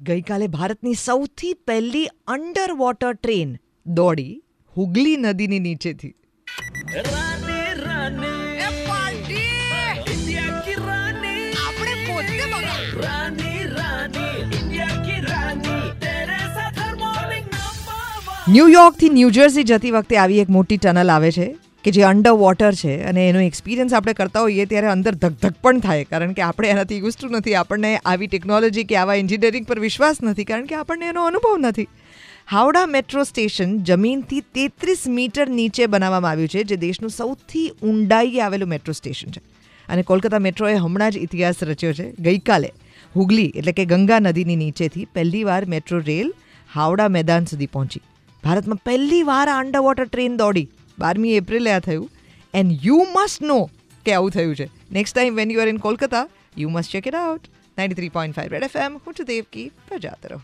ગઈકાલે ભારતની સૌથી પહેલી અંડર વોટર ટ્રેન દોડી હુગલી નદીની નીચેથી. ન્યૂયોર્કથી ન્યૂજર્સી જતી વખતે આવી એક મોટી ટનલ આવે છે. કે જે અંડર વોટર છે અને એનો એક્સપિરિયન્સ આપણે કરતા હોઈએ ત્યારે અંદર ધકધક પણ થાય. કારણ કે આપણે એનાથી યુઝ નથી. આપણને આવી ટેકનોલોજી કે આવા એન્જિનિયરિંગ પર વિશ્વાસ નથી. કારણ કે આપણને એનો અનુભવ નથી. હાવડા મેટ્રો સ્ટેશન જમીનથી તેત્રીસ મીટર નીચે બનાવવામાં આવ્યું છે, જે દેશનું સૌથી ઊંડાઈએ આવેલું મેટ્રો સ્ટેશન છે. અને કોલકાતા મેટ્રોએ હમણાં જ ઇતિહાસ રચ્યો છે. ગઈકાલે હુગલી એટલે કે ગંગા નદીની નીચેથી પહેલીવાર મેટ્રો રેલ હાવડા મેદાન સુધી પહોંચી. ભારતમાં પહેલી વાર આ અંડર વોટર ટ્રેન દોડી. બારમી એપ્રિલે આ થયું. એન્ડ યુ મસ્ટ નો કે આવું થયું છે. Next time when you are in Kolkata you must check it out ninety three point five red F M હું છું દેવકી બજાતે રહો